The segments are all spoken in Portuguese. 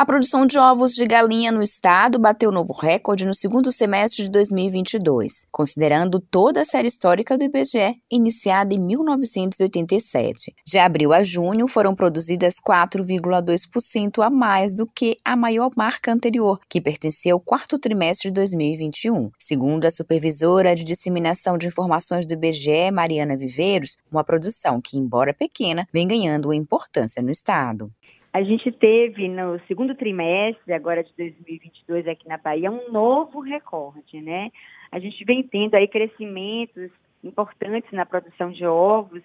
A produção de ovos de galinha no estado bateu novo recorde no segundo semestre de 2022, considerando toda a série histórica do IBGE, iniciada em 1987. De abril a junho, foram produzidas 4,2% a mais do que a maior marca anterior, que pertencia ao quarto trimestre de 2021. Segundo a supervisora de disseminação de informações do IBGE, Mariana Viveiros, uma produção que, embora pequena, vem ganhando importância no estado. A gente teve no segundo trimestre, agora de 2022, aqui na Bahia, um novo recorde, né? A gente vem tendo aí crescimentos importantes na produção de ovos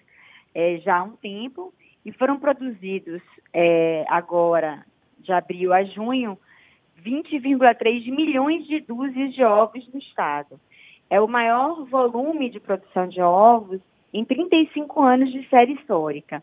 é, já há um tempo e foram produzidos é, agora, de abril a junho, 20,3 milhões de dúzias de ovos no estado. É o maior volume de produção de ovos em 35 anos de série histórica.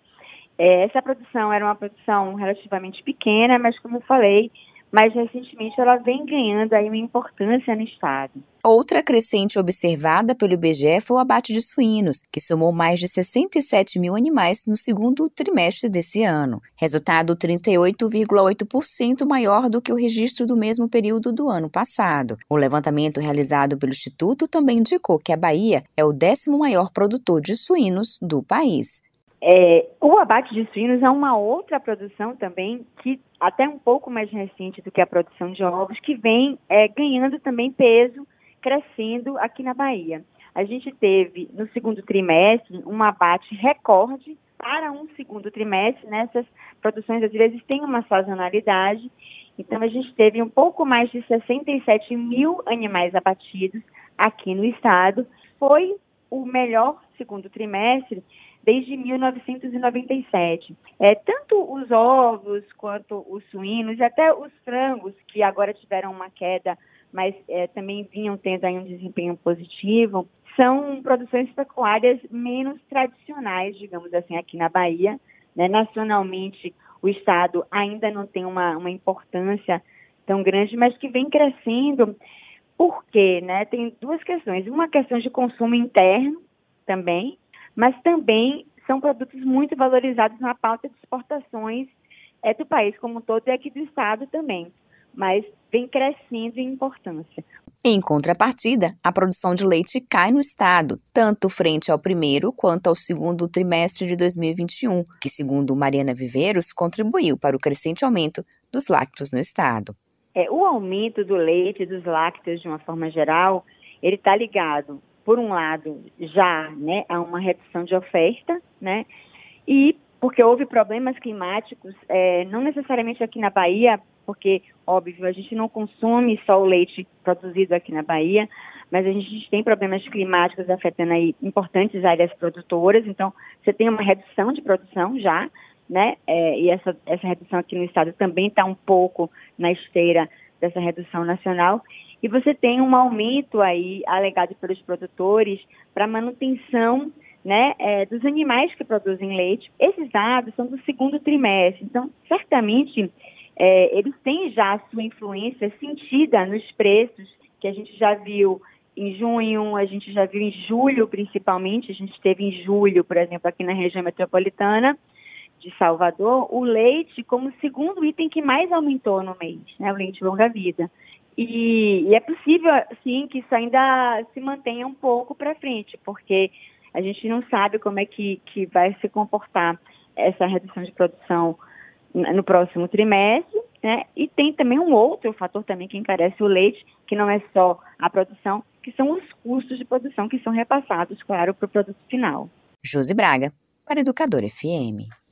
É, essa produção era uma produção relativamente pequena, mas como eu falei, mais recentemente ela vem ganhando aí uma importância no estado. Outra crescente observada pelo IBGE foi o abate de suínos, que somou mais de 67 mil animais no segundo trimestre desse ano, resultado 38,8% maior do que o registro do mesmo período do ano passado. O levantamento realizado pelo Instituto também indicou que a Bahia é o décimo maior produtor de suínos do país. É, o abate de suínos é uma outra produção também que até um pouco mais recente do que a produção de ovos, que vem é, ganhando também peso, crescendo aqui na Bahia. A gente teve no segundo trimestre um abate recorde para um segundo trimestre. Nessas né? produções às vezes têm uma sazonalidade. Então a gente teve um pouco mais de 67 mil animais abatidos aqui no estado. Foi o melhor segundo trimestre desde 1997. É, tanto os ovos quanto os suínos e até os frangos, que agora tiveram uma queda, mas é, também vinham tendo aí um desempenho positivo, são produções pecuárias menos tradicionais, digamos assim, aqui na Bahia. Né? Nacionalmente, o Estado ainda não tem uma, uma importância tão grande, mas que vem crescendo. Por quê? Né? Tem duas questões. Uma questão de consumo interno também, mas também são produtos muito valorizados na pauta de exportações é, do país como um todo e aqui do Estado também, mas vem crescendo em importância. Em contrapartida, a produção de leite cai no estado, tanto frente ao primeiro quanto ao segundo trimestre de 2021, que, segundo Mariana Viveiros, contribuiu para o crescente aumento dos lácteos no estado. É, o aumento do leite e dos lácteos, de uma forma geral, ele está ligado por um lado, já né, há uma redução de oferta, né, e porque houve problemas climáticos, é, não necessariamente aqui na Bahia, porque, óbvio, a gente não consome só o leite produzido aqui na Bahia, mas a gente tem problemas climáticos afetando aí importantes áreas produtoras, então você tem uma redução de produção já, né, é, e essa, essa redução aqui no estado também está um pouco na esteira dessa redução nacional, e você tem um aumento aí alegado pelos produtores para manutenção né, é, dos animais que produzem leite. Esses dados são do segundo trimestre, então certamente é, eles têm já a sua influência sentida nos preços que a gente já viu em junho, a gente já viu em julho principalmente, a gente teve em julho, por exemplo, aqui na região metropolitana de Salvador, o leite como segundo item que mais aumentou no mês, né, o leite longa-vida. E, e, é possível, sim, que isso ainda se mantenha um pouco para frente, porque a gente não sabe como é que, que vai se comportar essa redução de produção no próximo trimestre, né? E tem também um outro fator também que encarece o leite, que não é só a produção, que são os custos de produção que são repassados, claro, para o produto final. Josi Braga, para Educador FM.